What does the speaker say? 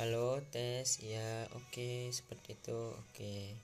halo tes ya oke seperti itu. Oke.